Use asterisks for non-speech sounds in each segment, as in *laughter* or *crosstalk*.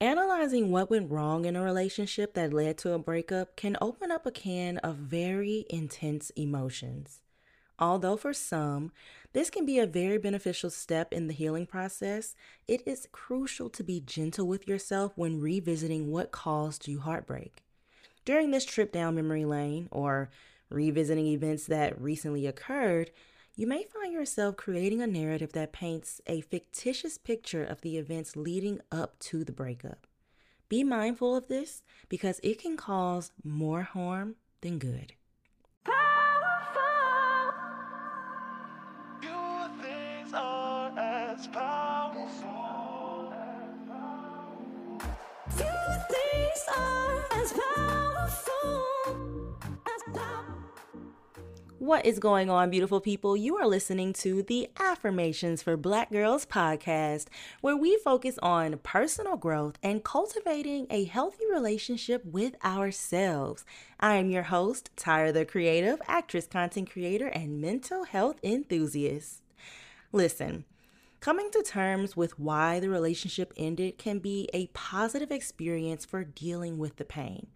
Analyzing what went wrong in a relationship that led to a breakup can open up a can of very intense emotions. Although for some, this can be a very beneficial step in the healing process, it is crucial to be gentle with yourself when revisiting what caused you heartbreak. During this trip down memory lane or revisiting events that recently occurred, you may find yourself creating a narrative that paints a fictitious picture of the events leading up to the breakup. Be mindful of this because it can cause more harm than good. What is going on, beautiful people? You are listening to the Affirmations for Black Girls podcast, where we focus on personal growth and cultivating a healthy relationship with ourselves. I am your host, Tyra the Creative, actress, content creator, and mental health enthusiast. Listen, coming to terms with why the relationship ended can be a positive experience for dealing with the pain.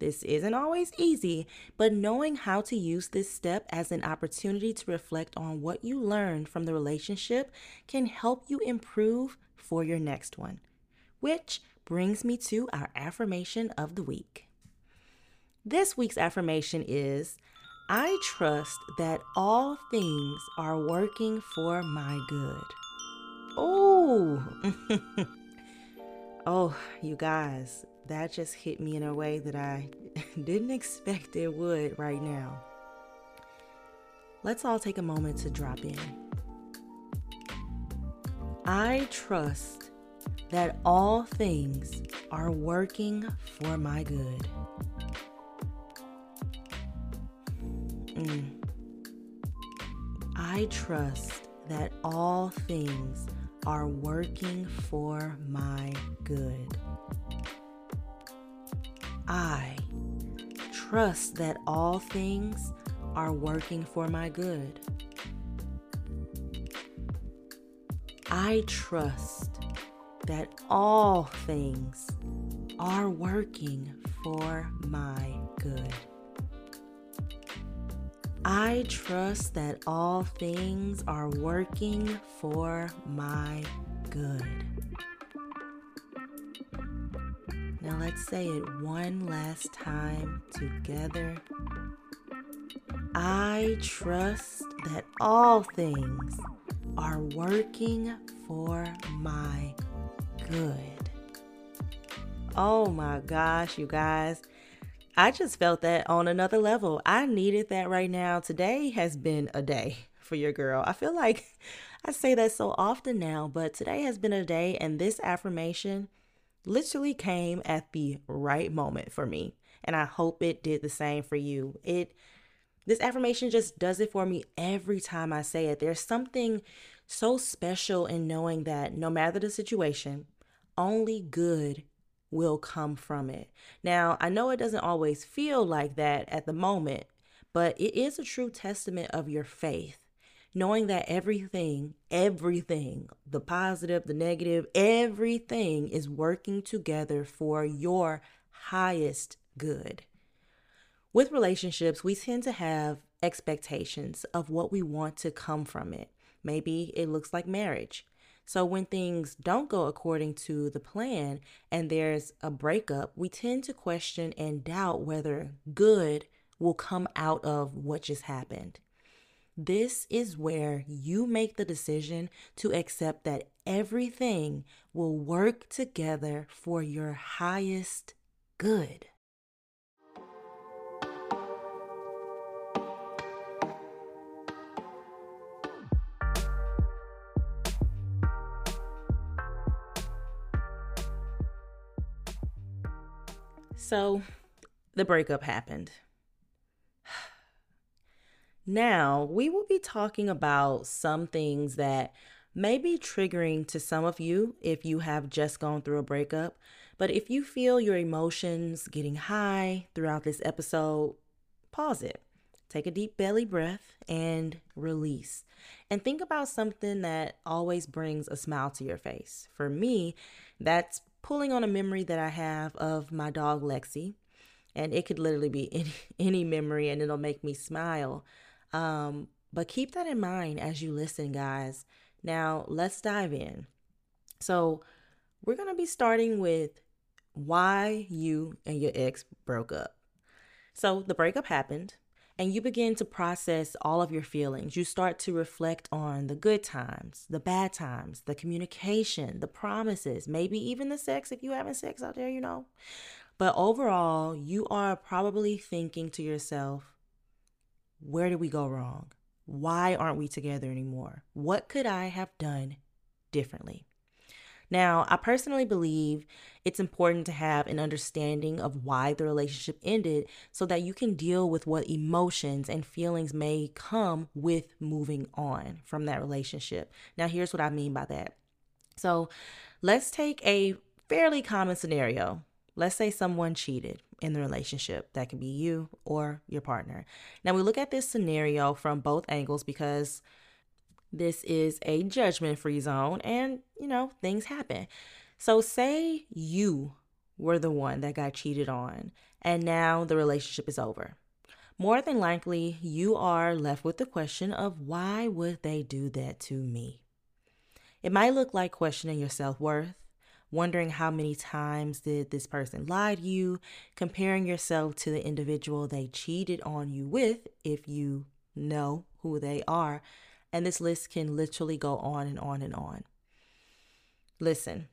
This isn't always easy, but knowing how to use this step as an opportunity to reflect on what you learned from the relationship can help you improve for your next one. Which brings me to our affirmation of the week. This week's affirmation is I trust that all things are working for my good. Oh, *laughs* oh, you guys, that just hit me in a way that I *laughs* didn't expect it would right now. Let's all take a moment to drop in. I trust that all things are working for my good. Mm. I trust that all things are working for my good. I trust that all things are working for my good. I trust that all things are working for my good. I trust that all things are working for my good. Let's say it one last time together. I trust that all things are working for my good. Oh my gosh, you guys. I just felt that on another level. I needed that right now. Today has been a day *laughs* for your girl. I feel like *laughs* I say that so often now, but today has been a day, and this affirmation literally came at the right moment for me. And I hope it did the same for you. It this affirmation just does it for me every time I say it. There's something so special in knowing that no matter the situation, only good will come from it. Now, I know it doesn't always feel like that at the moment, but it is a true testament of your faith knowing that everything, everything, the positive, the negative, everything is working together for your highest good. With relationships, we tend to have expectations of what we want to come from it. Maybe it looks like marriage. So, when things don't go according to the plan and there's a breakup, we tend to question and doubt whether good will come out of what just happened. This is where you make the decision to accept that everything will work together for your highest good. So, the breakup happened. Now, we will be talking about some things that may be triggering to some of you if you have just gone through a breakup. But if you feel your emotions getting high throughout this episode, pause it. Take a deep belly breath and release. And think about something that always brings a smile to your face. For me, that's pulling on a memory that I have of my dog Lexi. And it could literally be *laughs* any, any memory and it'll make me smile. Um, but keep that in mind as you listen, guys. Now, let's dive in. So, we're going to be starting with why you and your ex broke up. So, the breakup happened and you begin to process all of your feelings. You start to reflect on the good times, the bad times, the communication, the promises, maybe even the sex if you having sex out there, you know. But overall, you are probably thinking to yourself, where did we go wrong? Why aren't we together anymore? What could I have done differently? Now, I personally believe it's important to have an understanding of why the relationship ended so that you can deal with what emotions and feelings may come with moving on from that relationship. Now, here's what I mean by that. So, let's take a fairly common scenario. Let's say someone cheated in the relationship. That can be you or your partner. Now, we look at this scenario from both angles because this is a judgment free zone and, you know, things happen. So, say you were the one that got cheated on and now the relationship is over. More than likely, you are left with the question of why would they do that to me? It might look like questioning your self worth, wondering how many times did this person lie to you, comparing yourself to the individual they cheated on you with, if you know who they are, and this list can literally go on and on and on. Listen,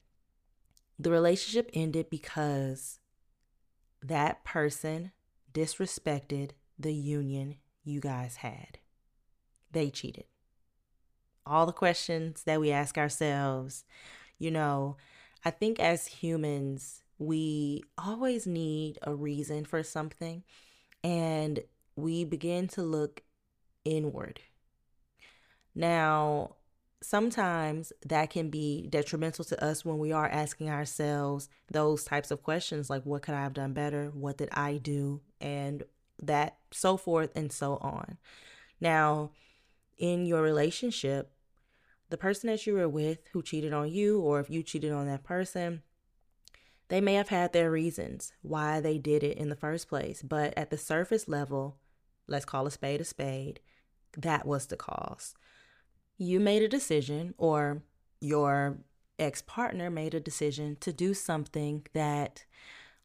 the relationship ended because that person disrespected the union you guys had. They cheated. All the questions that we ask ourselves, you know, I think as humans, we always need a reason for something and we begin to look inward now, sometimes that can be detrimental to us when we are asking ourselves those types of questions like, what could I have done better? What did I do? And that, so forth and so on. Now, in your relationship, the person that you were with who cheated on you, or if you cheated on that person, they may have had their reasons why they did it in the first place. But at the surface level, let's call a spade a spade, that was the cause you made a decision or your ex partner made a decision to do something that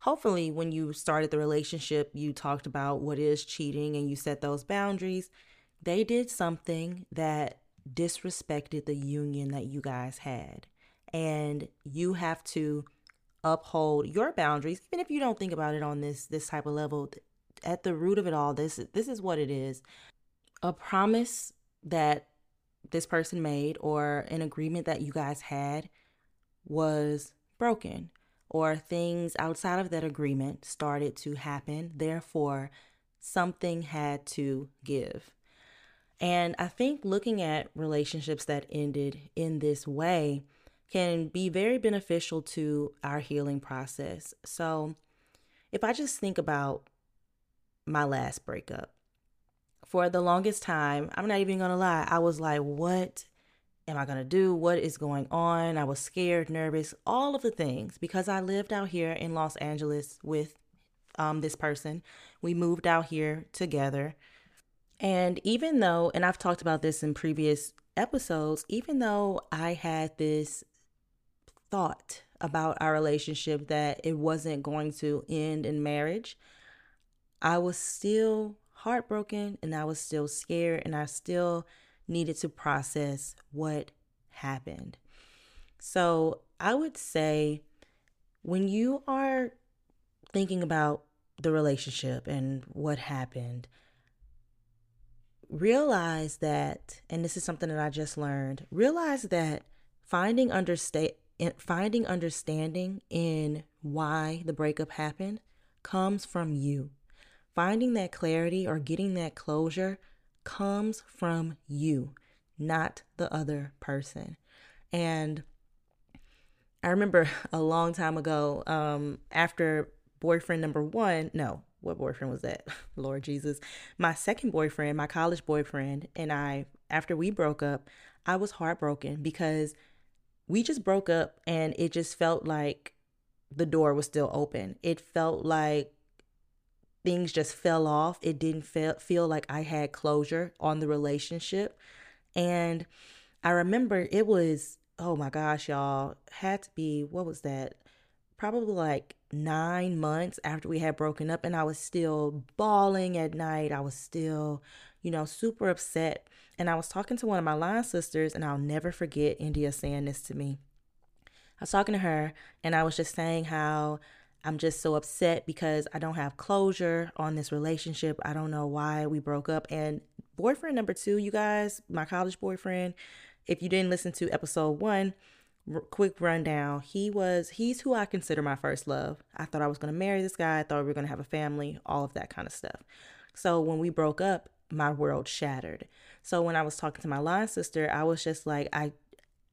hopefully when you started the relationship you talked about what is cheating and you set those boundaries they did something that disrespected the union that you guys had and you have to uphold your boundaries even if you don't think about it on this this type of level at the root of it all this this is what it is a promise that this person made or an agreement that you guys had was broken or things outside of that agreement started to happen. Therefore, something had to give. And I think looking at relationships that ended in this way can be very beneficial to our healing process. So, if I just think about my last breakup, for the longest time, I'm not even gonna lie, I was like, what am I gonna do? What is going on? I was scared, nervous, all of the things because I lived out here in Los Angeles with um, this person. We moved out here together. And even though, and I've talked about this in previous episodes, even though I had this thought about our relationship that it wasn't going to end in marriage, I was still heartbroken and I was still scared and I still needed to process what happened. So I would say when you are thinking about the relationship and what happened, realize that, and this is something that I just learned, realize that finding understa- finding understanding in why the breakup happened comes from you. Finding that clarity or getting that closure comes from you, not the other person. And I remember *laughs* a long time ago, um, after boyfriend number one, no, what boyfriend was that? *laughs* Lord Jesus. My second boyfriend, my college boyfriend, and I, after we broke up, I was heartbroken because we just broke up and it just felt like the door was still open. It felt like things just fell off. It didn't feel, feel like I had closure on the relationship. And I remember it was, oh my gosh, y'all, had to be, what was that? Probably like nine months after we had broken up, and I was still bawling at night. I was still, you know, super upset. And I was talking to one of my line sisters, and I'll never forget India saying this to me. I was talking to her, and I was just saying how I'm just so upset because I don't have closure on this relationship. I don't know why we broke up. And boyfriend number two, you guys, my college boyfriend, if you didn't listen to episode one, quick rundown. He was, he's who I consider my first love. I thought I was going to marry this guy. I thought we were going to have a family, all of that kind of stuff. So when we broke up, my world shattered. So when I was talking to my line sister, I was just like, I,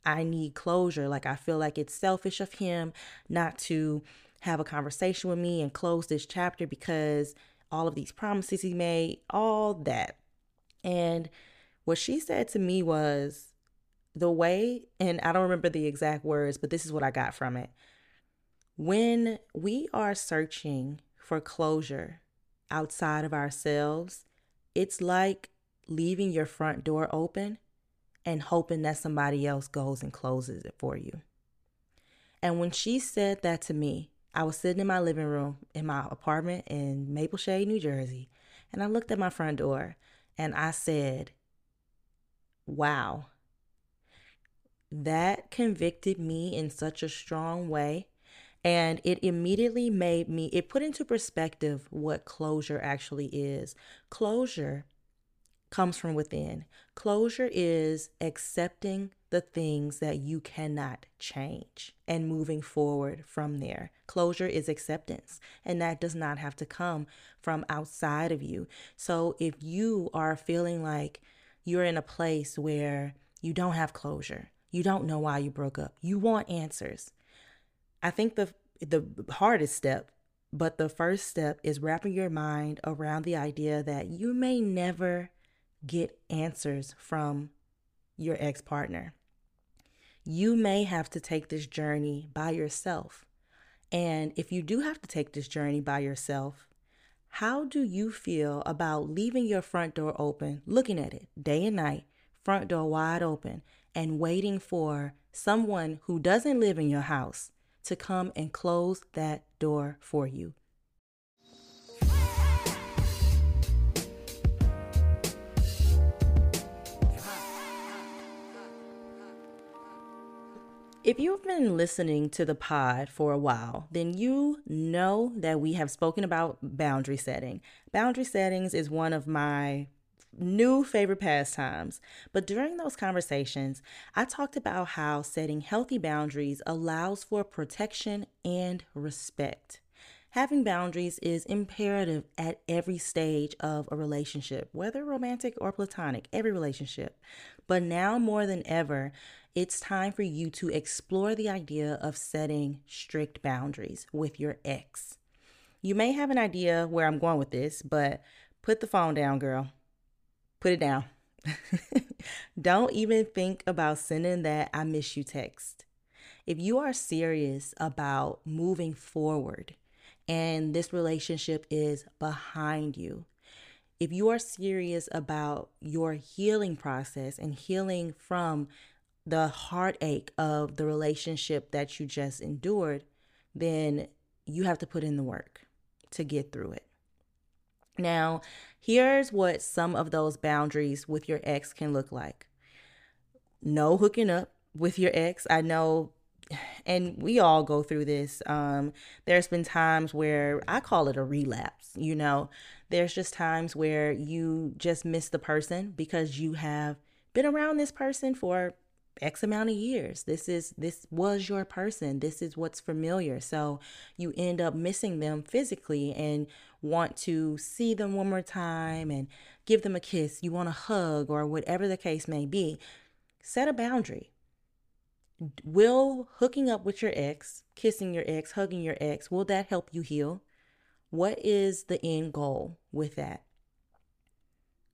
I need closure. Like I feel like it's selfish of him not to have a conversation with me and close this chapter because all of these promises he made, all that. And what she said to me was the way, and I don't remember the exact words, but this is what I got from it. When we are searching for closure outside of ourselves, it's like leaving your front door open and hoping that somebody else goes and closes it for you. And when she said that to me, I was sitting in my living room in my apartment in Maple Shade, New Jersey, and I looked at my front door and I said, Wow, that convicted me in such a strong way. And it immediately made me, it put into perspective what closure actually is. Closure comes from within. Closure is accepting the things that you cannot change and moving forward from there. Closure is acceptance, and that does not have to come from outside of you. So if you are feeling like you're in a place where you don't have closure, you don't know why you broke up, you want answers. I think the the hardest step but the first step is wrapping your mind around the idea that you may never get answers from your ex partner. You may have to take this journey by yourself. And if you do have to take this journey by yourself, how do you feel about leaving your front door open, looking at it day and night, front door wide open, and waiting for someone who doesn't live in your house to come and close that door for you? If you've been listening to the pod for a while, then you know that we have spoken about boundary setting. Boundary settings is one of my new favorite pastimes. But during those conversations, I talked about how setting healthy boundaries allows for protection and respect. Having boundaries is imperative at every stage of a relationship, whether romantic or platonic, every relationship. But now more than ever, it's time for you to explore the idea of setting strict boundaries with your ex. You may have an idea where I'm going with this, but put the phone down, girl. Put it down. *laughs* Don't even think about sending that I miss you text. If you are serious about moving forward and this relationship is behind you, if you are serious about your healing process and healing from the heartache of the relationship that you just endured, then you have to put in the work to get through it. Now, here's what some of those boundaries with your ex can look like no hooking up with your ex. I know, and we all go through this. Um, there's been times where I call it a relapse, you know, there's just times where you just miss the person because you have been around this person for X amount of years. This is this was your person. This is what's familiar. So you end up missing them physically and want to see them one more time and give them a kiss. You want a hug or whatever the case may be. Set a boundary. Will hooking up with your ex, kissing your ex, hugging your ex, will that help you heal? What is the end goal with that?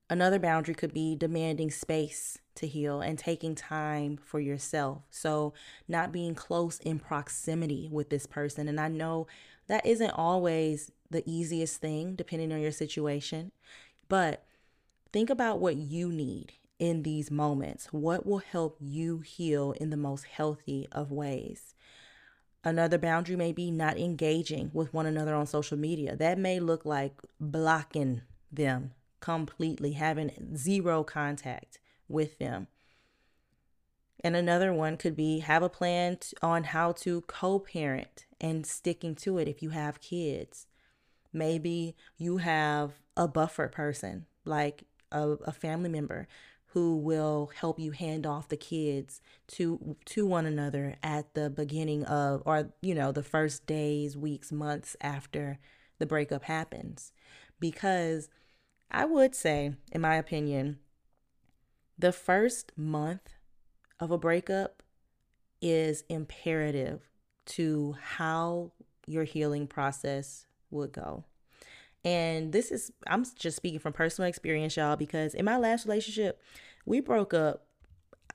Another boundary could be demanding space to heal and taking time for yourself. So, not being close in proximity with this person. And I know that isn't always the easiest thing, depending on your situation, but think about what you need in these moments. What will help you heal in the most healthy of ways? Another boundary may be not engaging with one another on social media. That may look like blocking them completely, having zero contact with them. And another one could be have a plan on how to co parent and sticking to it if you have kids. Maybe you have a buffer person, like a, a family member who will help you hand off the kids to to one another at the beginning of or you know the first days weeks months after the breakup happens. Because i would say in my opinion the first month of a breakup is imperative to how your healing process would go. And this is, I'm just speaking from personal experience, y'all, because in my last relationship, we broke up,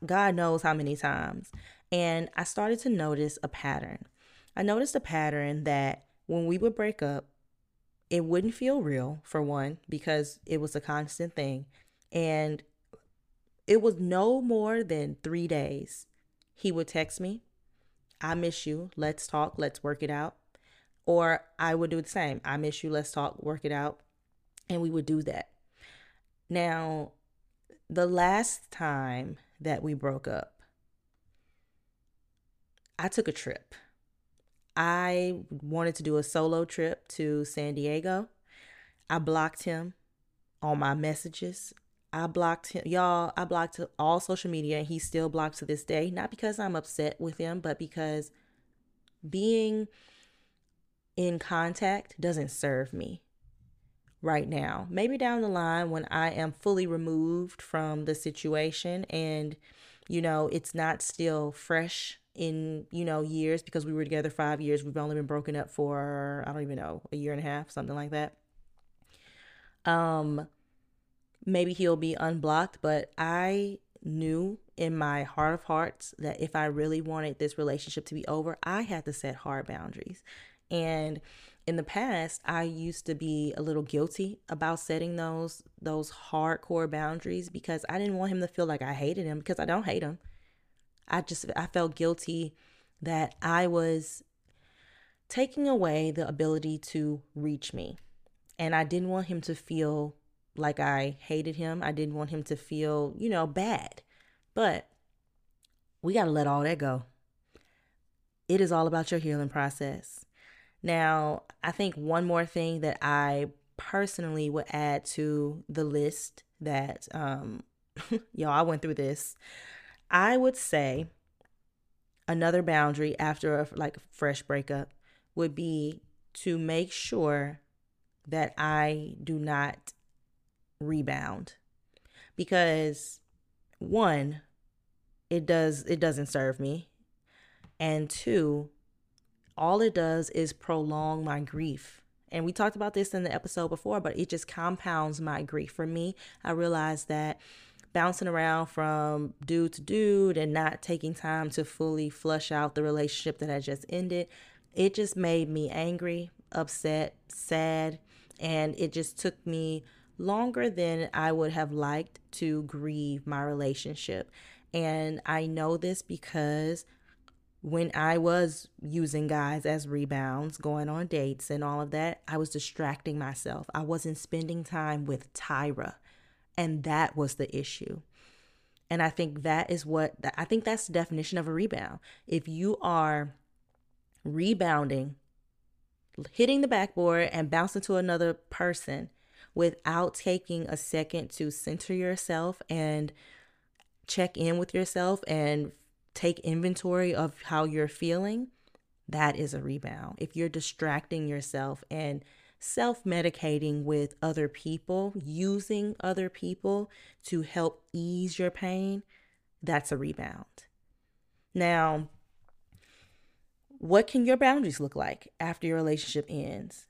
God knows how many times. And I started to notice a pattern. I noticed a pattern that when we would break up, it wouldn't feel real, for one, because it was a constant thing. And it was no more than three days. He would text me, I miss you. Let's talk. Let's work it out. Or I would do the same. I miss you. Let's talk, work it out. And we would do that. Now, the last time that we broke up, I took a trip. I wanted to do a solo trip to San Diego. I blocked him on my messages. I blocked him, y'all. I blocked all social media, and he's still blocked to this day. Not because I'm upset with him, but because being in contact doesn't serve me right now. Maybe down the line when I am fully removed from the situation and, you know, it's not still fresh in, you know, years because we were together five years. We've only been broken up for, I don't even know, a year and a half, something like that. Um, maybe he'll be unblocked, but I knew in my heart of hearts that if I really wanted this relationship to be over, I had to set hard boundaries. And in the past, I used to be a little guilty about setting those those hardcore boundaries because I didn't want him to feel like I hated him because I don't hate him. I just I felt guilty that I was taking away the ability to reach me. And I didn't want him to feel like I hated him. I didn't want him to feel, you know, bad. But we got to let all that go. It is all about your healing process. Now, I think one more thing that I personally would add to the list that, um, *laughs* y'all, I went through this. I would say another boundary after a like fresh breakup would be to make sure that I do not rebound because one it does it doesn't serve me and two all it does is prolong my grief and we talked about this in the episode before but it just compounds my grief for me i realized that bouncing around from dude to dude and not taking time to fully flush out the relationship that had just ended it just made me angry upset sad and it just took me longer than I would have liked to grieve my relationship. And I know this because when I was using guys as rebounds, going on dates and all of that, I was distracting myself. I wasn't spending time with Tyra. And that was the issue. And I think that is what I think that's the definition of a rebound. If you are rebounding, hitting the backboard and bouncing to another person without taking a second to center yourself and check in with yourself and take inventory of how you're feeling, that is a rebound. If you're distracting yourself and self medicating with other people, using other people to help ease your pain, that's a rebound. Now, what can your boundaries look like after your relationship ends?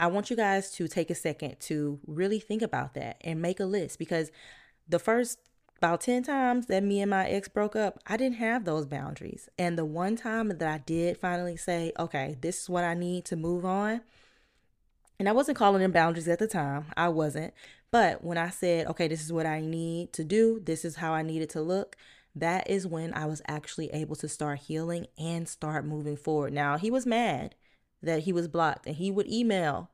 I want you guys to take a second to really think about that and make a list because the first about 10 times that me and my ex broke up, I didn't have those boundaries. And the one time that I did finally say, okay, this is what I need to move on. And I wasn't calling them boundaries at the time. I wasn't. But when I said, okay, this is what I need to do, this is how I need it to look, that is when I was actually able to start healing and start moving forward. Now, he was mad that he was blocked and he would email,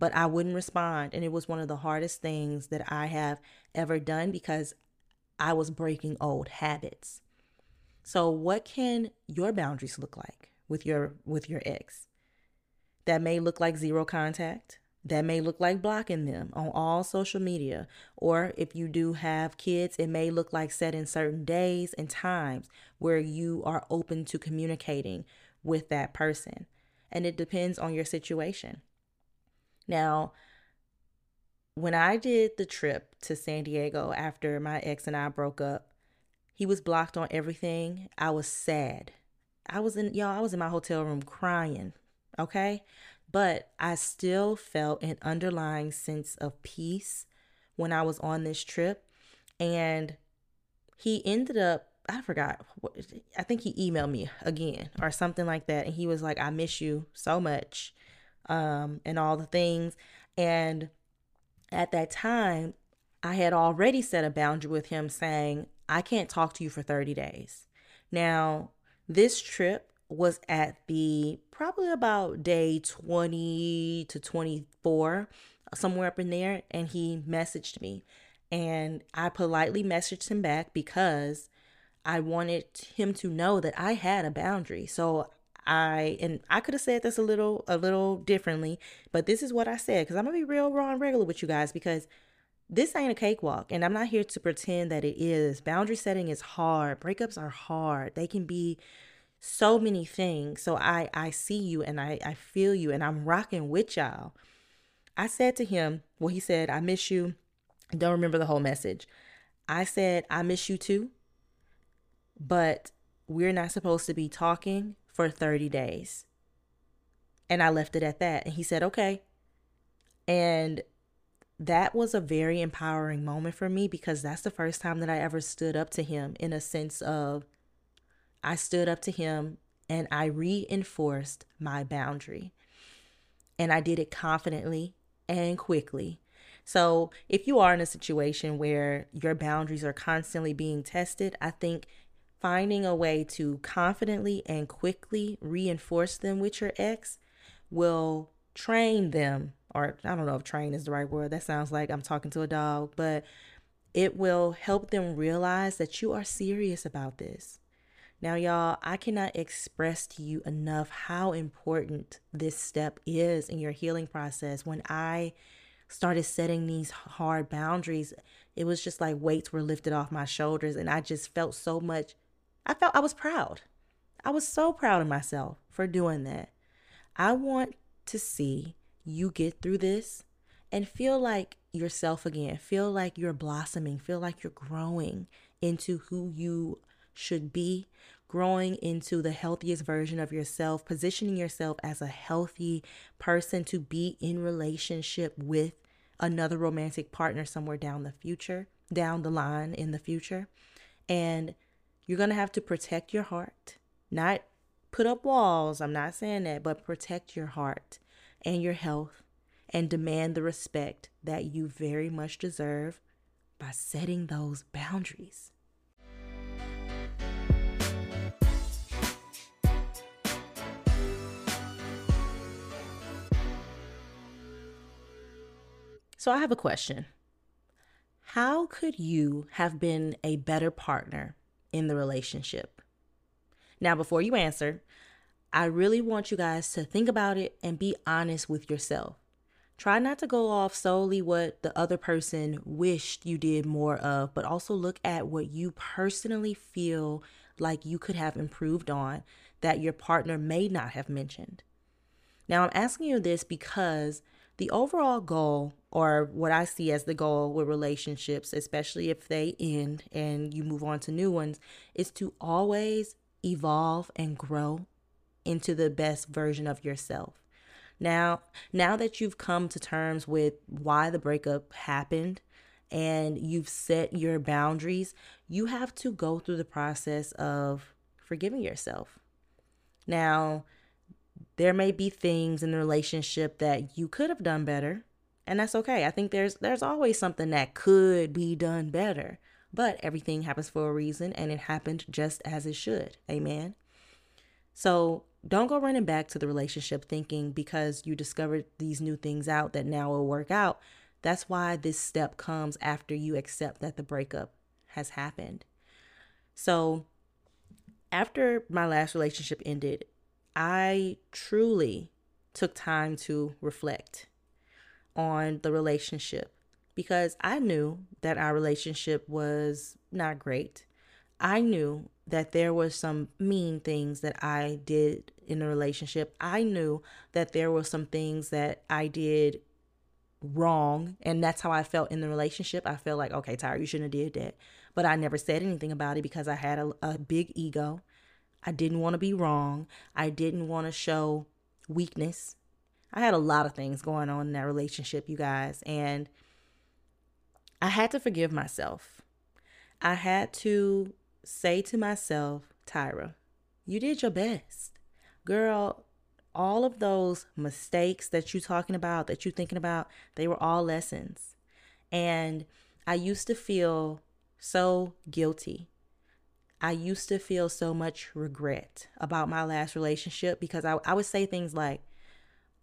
but I wouldn't respond. And it was one of the hardest things that I have ever done because I was breaking old habits. So what can your boundaries look like with your with your ex? That may look like zero contact. That may look like blocking them on all social media. Or if you do have kids, it may look like setting certain days and times where you are open to communicating with that person. And it depends on your situation. Now, when I did the trip to San Diego after my ex and I broke up, he was blocked on everything. I was sad. I was in y'all, I was in my hotel room crying, okay? But I still felt an underlying sense of peace when I was on this trip. And he ended up, I forgot, I think he emailed me again or something like that. And he was like, I miss you so much um, and all the things. And at that time, I had already set a boundary with him saying, I can't talk to you for 30 days. Now, this trip was at the probably about day 20 to 24, somewhere up in there, and he messaged me. And I politely messaged him back because I wanted him to know that I had a boundary. So I and I could have said this a little a little differently, but this is what I said because I'm gonna be real raw and regular with you guys because this ain't a cakewalk and I'm not here to pretend that it is. Boundary setting is hard. Breakups are hard. They can be so many things. So I I see you and I I feel you and I'm rocking with y'all. I said to him, well he said, I miss you. Don't remember the whole message. I said, I miss you too. But we're not supposed to be talking for 30 days. And I left it at that. And he said, okay. And that was a very empowering moment for me because that's the first time that I ever stood up to him in a sense of I stood up to him and I reinforced my boundary. And I did it confidently and quickly. So, if you are in a situation where your boundaries are constantly being tested, I think finding a way to confidently and quickly reinforce them with your ex will train them or I don't know if train is the right word. That sounds like I'm talking to a dog, but it will help them realize that you are serious about this. Now, y'all, I cannot express to you enough how important this step is in your healing process. When I started setting these hard boundaries, it was just like weights were lifted off my shoulders, and I just felt so much I felt I was proud. I was so proud of myself for doing that. I want to see you get through this and feel like yourself again. Feel like you're blossoming. Feel like you're growing into who you should be, growing into the healthiest version of yourself, positioning yourself as a healthy person to be in relationship with another romantic partner somewhere down the future, down the line in the future. And you're going to have to protect your heart, not put up walls. I'm not saying that, but protect your heart and your health and demand the respect that you very much deserve by setting those boundaries. So, I have a question. How could you have been a better partner in the relationship. Now, before you answer, I really want you guys to think about it and be honest with yourself. Try not to go off solely what the other person wished you did more of, but also look at what you personally feel like you could have improved on that your partner may not have mentioned. Now, I'm asking you this because the overall goal, or what I see as the goal with relationships, especially if they end and you move on to new ones, is to always evolve and grow into the best version of yourself. Now, now that you've come to terms with why the breakup happened and you've set your boundaries, you have to go through the process of forgiving yourself. Now, there may be things in the relationship that you could have done better, and that's okay. I think there's there's always something that could be done better, but everything happens for a reason and it happened just as it should. Amen. So, don't go running back to the relationship thinking because you discovered these new things out that now will work out. That's why this step comes after you accept that the breakup has happened. So, after my last relationship ended, I truly took time to reflect on the relationship because I knew that our relationship was not great. I knew that there were some mean things that I did in the relationship. I knew that there were some things that I did wrong and that's how I felt in the relationship. I felt like, okay, Tyra, you shouldn't have did that. But I never said anything about it because I had a, a big ego. I didn't want to be wrong. I didn't want to show weakness. I had a lot of things going on in that relationship, you guys, and I had to forgive myself. I had to say to myself, Tyra, you did your best. Girl, all of those mistakes that you're talking about, that you're thinking about, they were all lessons. And I used to feel so guilty. I used to feel so much regret about my last relationship because I, I would say things like,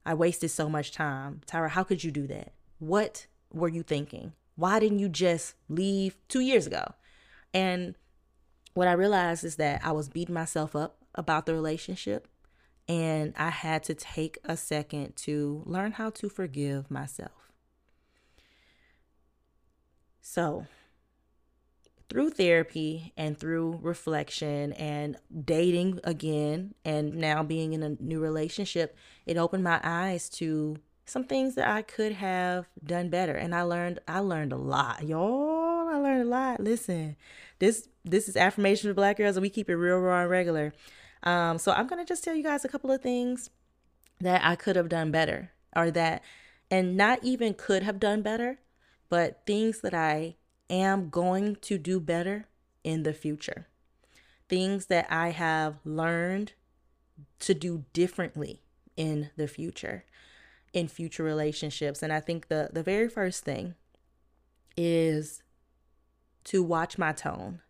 I wasted so much time. Tyra, how could you do that? What were you thinking? Why didn't you just leave two years ago? And what I realized is that I was beating myself up about the relationship. And I had to take a second to learn how to forgive myself. So, through therapy and through reflection and dating again and now being in a new relationship, it opened my eyes to some things that I could have done better. And I learned I learned a lot. Y'all, I learned a lot. Listen, this this is affirmation for black girls and we keep it real raw and regular. Um, so I'm gonna just tell you guys a couple of things that I could have done better or that and not even could have done better, but things that I am going to do better in the future. Things that I have learned to do differently in the future, in future relationships. And I think the, the very first thing is to watch my tone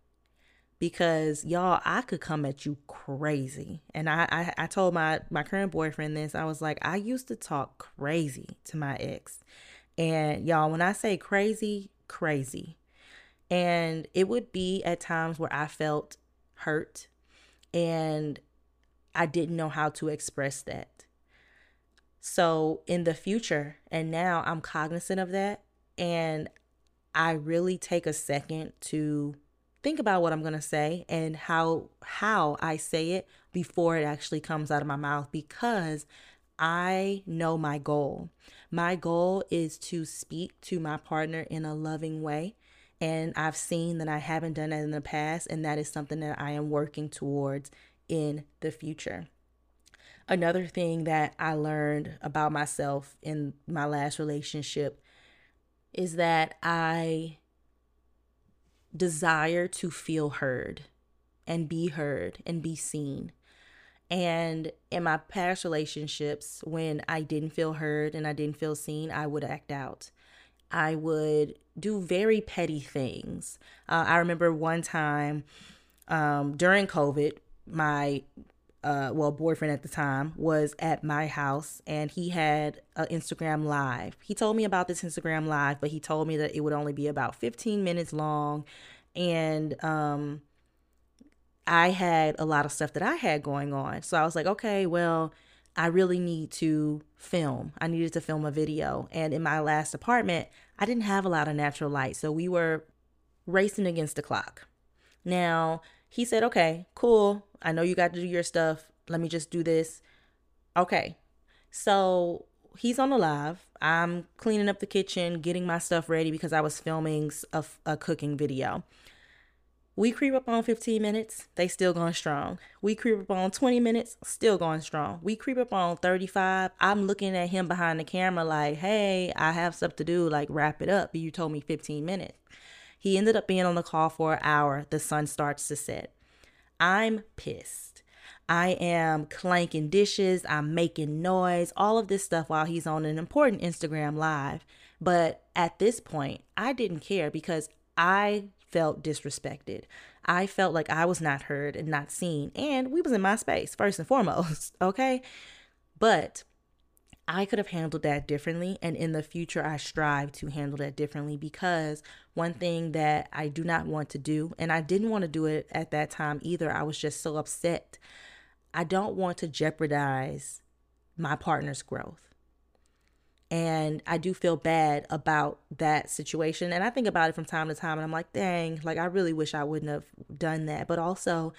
because y'all i could come at you crazy and I, I i told my my current boyfriend this i was like i used to talk crazy to my ex and y'all when i say crazy crazy and it would be at times where I felt hurt and I didn't know how to express that. So in the future, and now I'm cognizant of that, and I really take a second to think about what I'm going to say and how how I say it before it actually comes out of my mouth because I know my goal. My goal is to speak to my partner in a loving way and I've seen that I haven't done that in the past, and that is something that I am working towards in the future. Another thing that I learned about myself in my last relationship is that I desire to feel heard and be heard and be seen. And in my past relationships, when I didn't feel heard and I didn't feel seen, I would act out. I would do very petty things. Uh, I remember one time um, during COVID, my uh, well boyfriend at the time was at my house and he had an Instagram live. He told me about this Instagram live, but he told me that it would only be about 15 minutes long, and um, I had a lot of stuff that I had going on. So I was like, okay, well. I really need to film. I needed to film a video. And in my last apartment, I didn't have a lot of natural light. So we were racing against the clock. Now, he said, okay, cool. I know you got to do your stuff. Let me just do this. Okay. So he's on the live. I'm cleaning up the kitchen, getting my stuff ready because I was filming a, a cooking video. We creep up on 15 minutes, they still going strong. We creep up on 20 minutes, still going strong. We creep up on 35. I'm looking at him behind the camera like, hey, I have stuff to do, like wrap it up. You told me 15 minutes. He ended up being on the call for an hour. The sun starts to set. I'm pissed. I am clanking dishes, I'm making noise, all of this stuff while he's on an important Instagram live. But at this point, I didn't care because I felt disrespected. I felt like I was not heard and not seen. And we was in my space, first and foremost, *laughs* okay? But I could have handled that differently. And in the future, I strive to handle that differently because one thing that I do not want to do, and I didn't want to do it at that time either, I was just so upset. I don't want to jeopardize my partner's growth. And I do feel bad about that situation. And I think about it from time to time and I'm like, dang, like I really wish I wouldn't have done that. But also,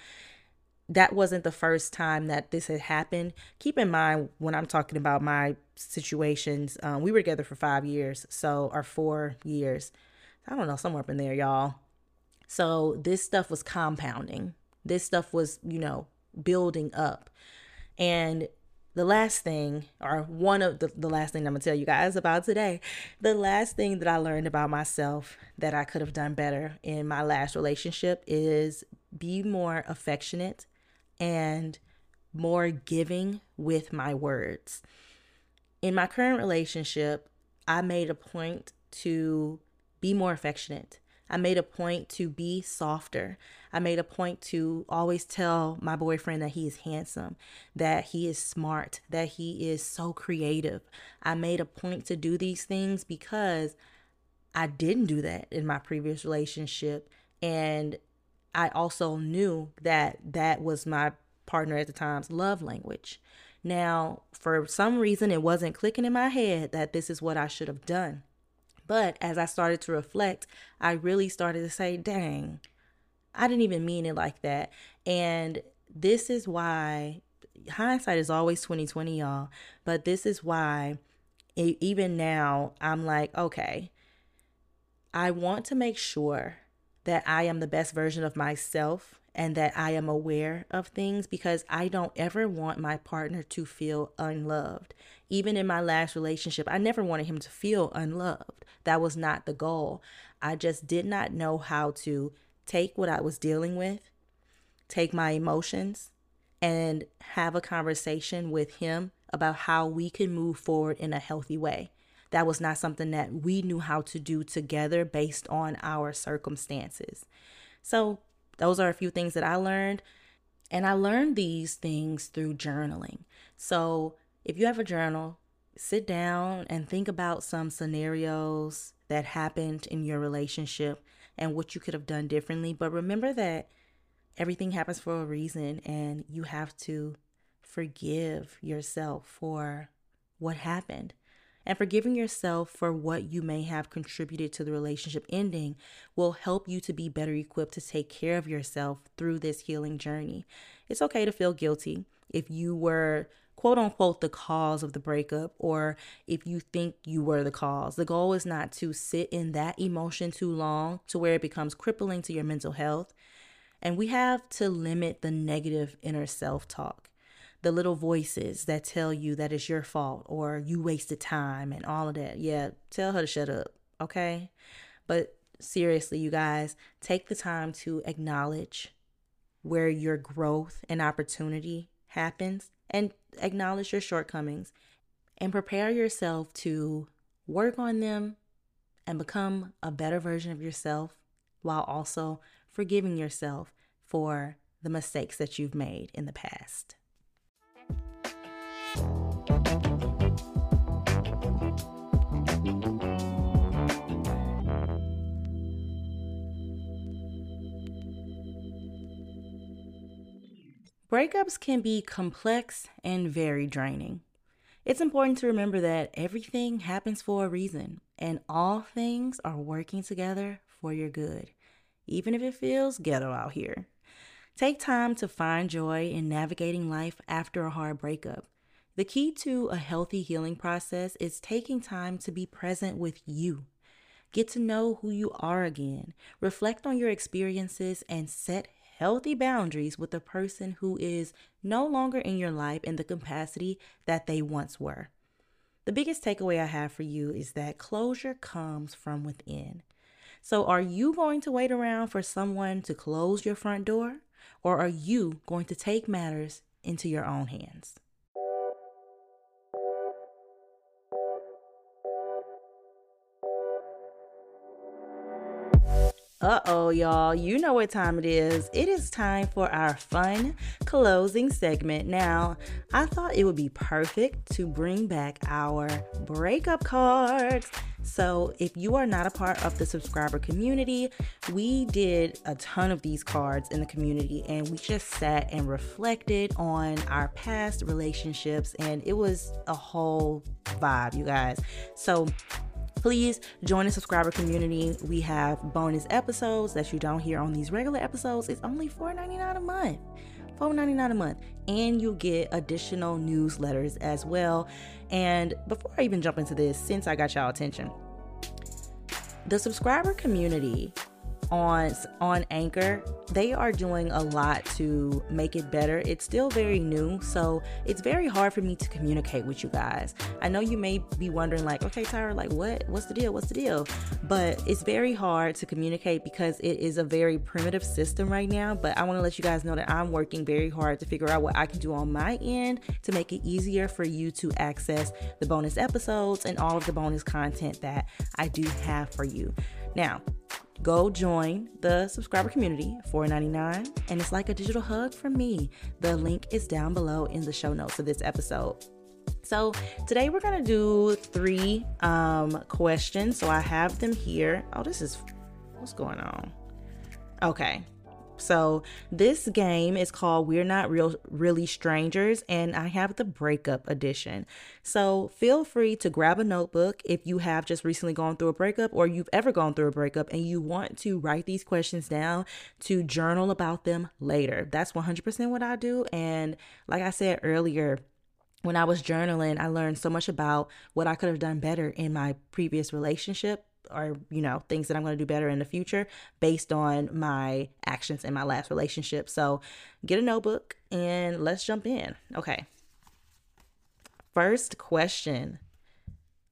that wasn't the first time that this had happened. Keep in mind when I'm talking about my situations, um, we were together for five years, so or four years. I don't know, somewhere up in there, y'all. So this stuff was compounding. This stuff was, you know, building up. And the last thing, or one of the, the last thing I'm gonna tell you guys about today, the last thing that I learned about myself that I could have done better in my last relationship is be more affectionate and more giving with my words. In my current relationship, I made a point to be more affectionate. I made a point to be softer. I made a point to always tell my boyfriend that he is handsome, that he is smart, that he is so creative. I made a point to do these things because I didn't do that in my previous relationship. And I also knew that that was my partner at the time's love language. Now, for some reason, it wasn't clicking in my head that this is what I should have done. But as I started to reflect, I really started to say, dang, I didn't even mean it like that. And this is why hindsight is always 2020, y'all. But this is why it, even now I'm like, okay, I want to make sure that I am the best version of myself and that I am aware of things because I don't ever want my partner to feel unloved. Even in my last relationship, I never wanted him to feel unloved. That was not the goal. I just did not know how to take what I was dealing with, take my emotions, and have a conversation with him about how we can move forward in a healthy way. That was not something that we knew how to do together based on our circumstances. So those are a few things that I learned. And I learned these things through journaling. So if you have a journal, sit down and think about some scenarios that happened in your relationship and what you could have done differently. But remember that everything happens for a reason and you have to forgive yourself for what happened and forgiving yourself for what you may have contributed to the relationship ending will help you to be better equipped to take care of yourself through this healing journey. It's okay to feel guilty if you were quote unquote the cause of the breakup or if you think you were the cause. The goal is not to sit in that emotion too long to where it becomes crippling to your mental health. And we have to limit the negative inner self talk the little voices that tell you that it's your fault or you wasted time and all of that. Yeah, tell her to shut up, okay? But seriously, you guys, take the time to acknowledge where your growth and opportunity happens and acknowledge your shortcomings and prepare yourself to work on them and become a better version of yourself while also forgiving yourself for the mistakes that you've made in the past. Breakups can be complex and very draining. It's important to remember that everything happens for a reason and all things are working together for your good, even if it feels ghetto out here. Take time to find joy in navigating life after a hard breakup. The key to a healthy healing process is taking time to be present with you Get to know who you are again. Reflect on your experiences and set healthy boundaries with a person who is no longer in your life in the capacity that they once were. The biggest takeaway I have for you is that closure comes from within. So, are you going to wait around for someone to close your front door? Or are you going to take matters into your own hands? Uh oh, y'all. You know what time it is. It is time for our fun closing segment. Now, I thought it would be perfect to bring back our breakup cards. So, if you are not a part of the subscriber community, we did a ton of these cards in the community and we just sat and reflected on our past relationships, and it was a whole vibe, you guys. So, Please join the subscriber community. We have bonus episodes that you don't hear on these regular episodes. It's only $4.99 a month. $4.99 a month. And you'll get additional newsletters as well. And before I even jump into this, since I got y'all attention, the subscriber community on on Anchor, they are doing a lot to make it better. It's still very new, so it's very hard for me to communicate with you guys. I know you may be wondering like, "Okay, Tyra, like what what's the deal? What's the deal?" But it's very hard to communicate because it is a very primitive system right now, but I want to let you guys know that I'm working very hard to figure out what I can do on my end to make it easier for you to access the bonus episodes and all of the bonus content that I do have for you. Now, go join the subscriber community $4.99 and it's like a digital hug from me. The link is down below in the show notes of this episode. So today we're gonna do three um, questions. So i have them here. Oh this is what's going on? Okay so this game is called We're Not Real Really Strangers and I have the breakup edition. So feel free to grab a notebook if you have just recently gone through a breakup or you've ever gone through a breakup and you want to write these questions down to journal about them later. That's 100% what I do and like I said earlier, when I was journaling, I learned so much about what I could have done better in my previous relationship or you know things that i'm going to do better in the future based on my actions in my last relationship. So get a notebook and let's jump in. Okay. First question.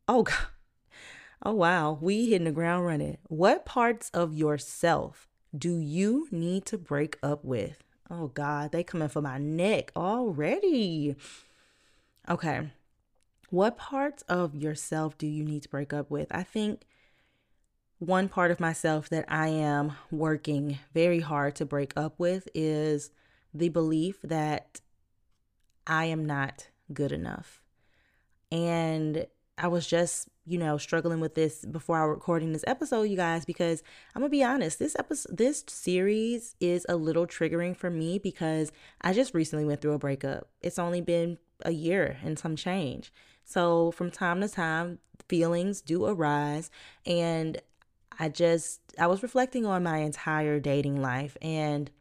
Oh god oh wow. We hitting the ground running. What parts of yourself do you need to break up with? Oh god they coming for my neck already. Okay. What parts of yourself do you need to break up with? I think one part of myself that I am working very hard to break up with is the belief that I am not good enough. And I was just, you know, struggling with this before I was recording this episode, you guys, because I'm gonna be honest, this episode this series is a little triggering for me because I just recently went through a breakup. It's only been a year and some change. So from time to time, feelings do arise and I just, I was reflecting on my entire dating life. And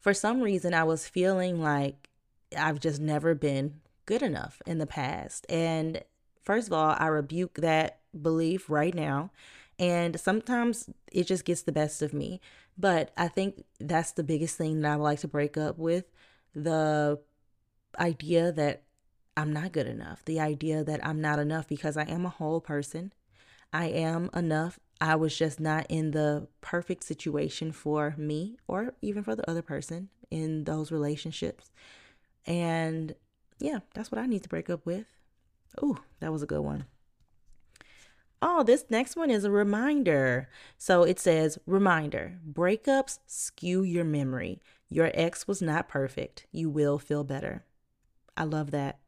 for some reason, I was feeling like I've just never been good enough in the past. And first of all, I rebuke that belief right now. And sometimes it just gets the best of me. But I think that's the biggest thing that I would like to break up with the idea that I'm not good enough, the idea that I'm not enough because I am a whole person. I am enough I was just not in the perfect situation for me or even for the other person in those relationships. And yeah, that's what I need to break up with. Ooh, that was a good one. Oh, this next one is a reminder. So it says, reminder breakups skew your memory. Your ex was not perfect. You will feel better. I love that.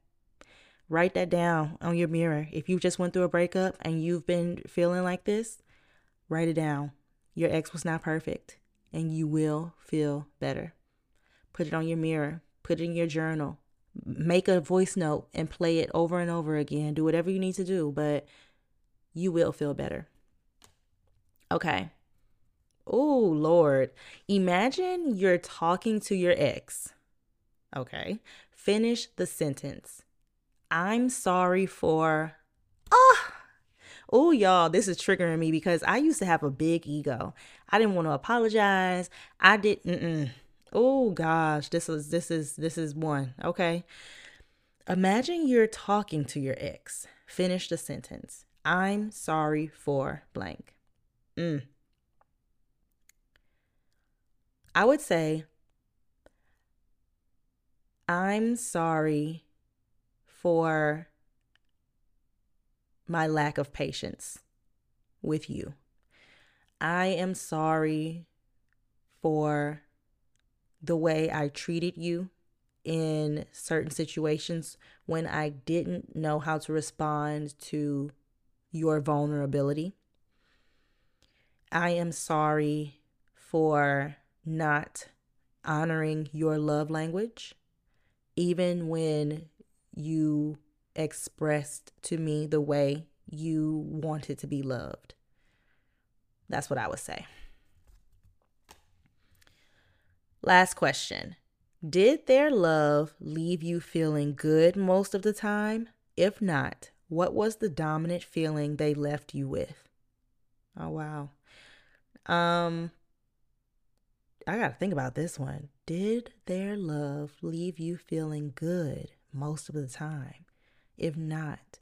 Write that down on your mirror. If you just went through a breakup and you've been feeling like this, Write it down. Your ex was not perfect, and you will feel better. Put it on your mirror, put it in your journal, make a voice note and play it over and over again. Do whatever you need to do, but you will feel better. Okay. Oh, Lord. Imagine you're talking to your ex. Okay. Finish the sentence. I'm sorry for. Oh, y'all, this is triggering me because I used to have a big ego. I didn't want to apologize. I didn't. Oh gosh, this is this is this is one. Okay. Imagine you're talking to your ex. Finish the sentence. I'm sorry for blank. Mm. I would say, I'm sorry for my lack of patience with you. I am sorry for the way I treated you in certain situations when I didn't know how to respond to your vulnerability. I am sorry for not honoring your love language, even when you expressed to me the way you wanted to be loved. That's what I would say. Last question Did their love leave you feeling good most of the time? If not, what was the dominant feeling they left you with? Oh, wow. Um, I got to think about this one. Did their love leave you feeling good most of the time? If not,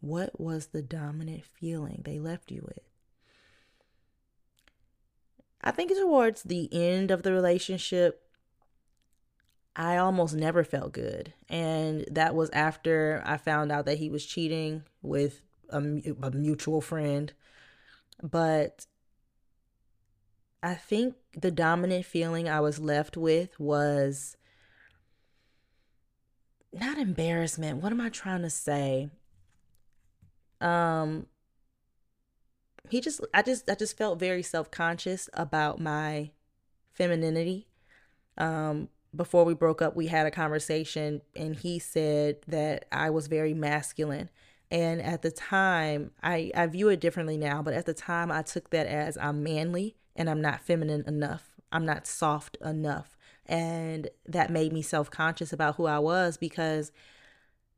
what was the dominant feeling they left you with? I think towards the end of the relationship, I almost never felt good. And that was after I found out that he was cheating with a, a mutual friend. But I think the dominant feeling I was left with was not embarrassment. What am I trying to say? Um he just I just I just felt very self-conscious about my femininity. Um before we broke up, we had a conversation and he said that I was very masculine. And at the time, I, I view it differently now, but at the time, I took that as I'm manly and I'm not feminine enough. I'm not soft enough. And that made me self conscious about who I was because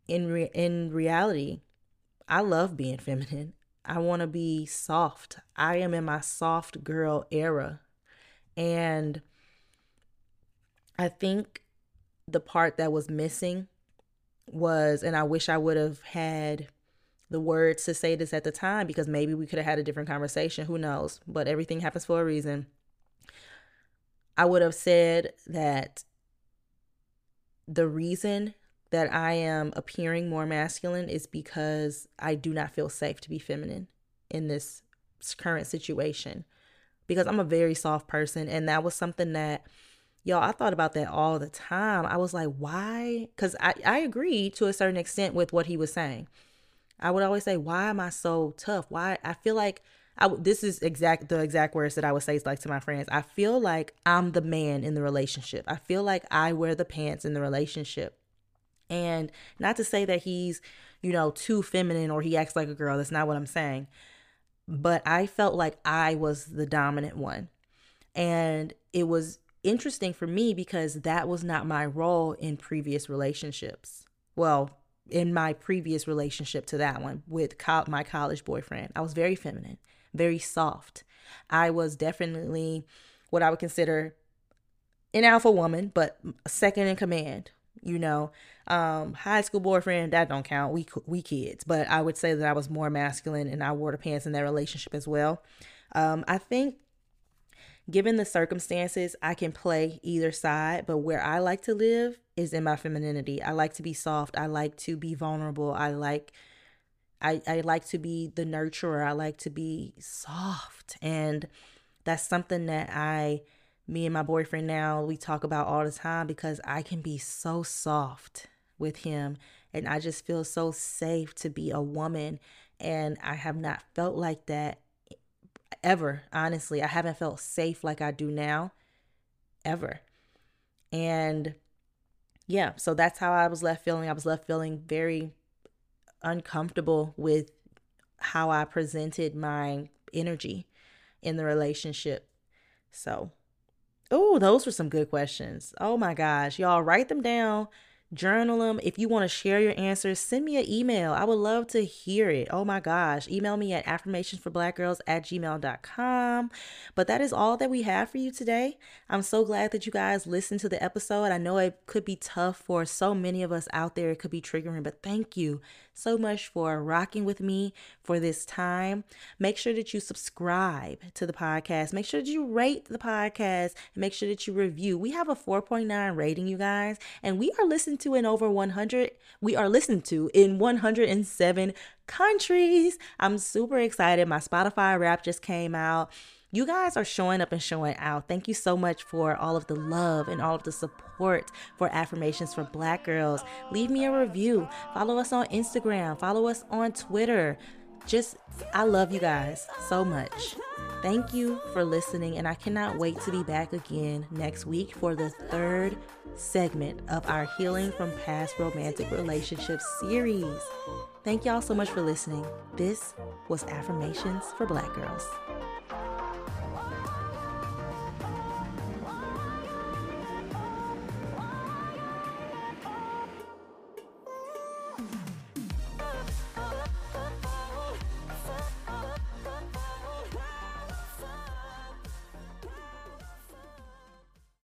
in, re- in reality, I love being *laughs* feminine. I want to be soft. I am in my soft girl era. And I think the part that was missing was, and I wish I would have had the words to say this at the time because maybe we could have had a different conversation. Who knows? But everything happens for a reason. I would have said that the reason that I am appearing more masculine is because I do not feel safe to be feminine in this current situation because I'm a very soft person and that was something that y'all I thought about that all the time. I was like, why? Cuz I I agree to a certain extent with what he was saying. I would always say, why am I so tough? Why I feel like I this is exact the exact words that I would say like to my friends. I feel like I'm the man in the relationship. I feel like I wear the pants in the relationship. And not to say that he's, you know, too feminine or he acts like a girl. That's not what I'm saying. But I felt like I was the dominant one. And it was interesting for me because that was not my role in previous relationships. Well, in my previous relationship to that one with co- my college boyfriend, I was very feminine very soft. I was definitely what I would consider an alpha woman, but second in command. You know, um, high school boyfriend that don't count. We we kids, but I would say that I was more masculine and I wore the pants in that relationship as well. Um, I think given the circumstances, I can play either side, but where I like to live is in my femininity. I like to be soft. I like to be vulnerable. I like I, I like to be the nurturer. I like to be soft. And that's something that I, me and my boyfriend now, we talk about all the time because I can be so soft with him. And I just feel so safe to be a woman. And I have not felt like that ever. Honestly, I haven't felt safe like I do now, ever. And yeah, so that's how I was left feeling. I was left feeling very uncomfortable with how I presented my energy in the relationship. So, oh, those were some good questions. Oh my gosh, y'all write them down. Journal them. If you want to share your answers, send me an email. I would love to hear it. Oh my gosh. Email me at affirmationsforblackgirls at gmail.com. But that is all that we have for you today. I'm so glad that you guys listened to the episode. I know it could be tough for so many of us out there. It could be triggering, but thank you so much for rocking with me for this time. Make sure that you subscribe to the podcast. Make sure that you rate the podcast and make sure that you review. We have a 4.9 rating, you guys, and we are listened to in over 100. We are listened to in 107 countries. I'm super excited. My Spotify Wrapped just came out. You guys are showing up and showing out. Thank you so much for all of the love and all of the support for Affirmations for Black Girls. Leave me a review. Follow us on Instagram. Follow us on Twitter. Just, I love you guys so much. Thank you for listening, and I cannot wait to be back again next week for the third segment of our Healing from Past Romantic Relationships series. Thank y'all so much for listening. This was Affirmations for Black Girls.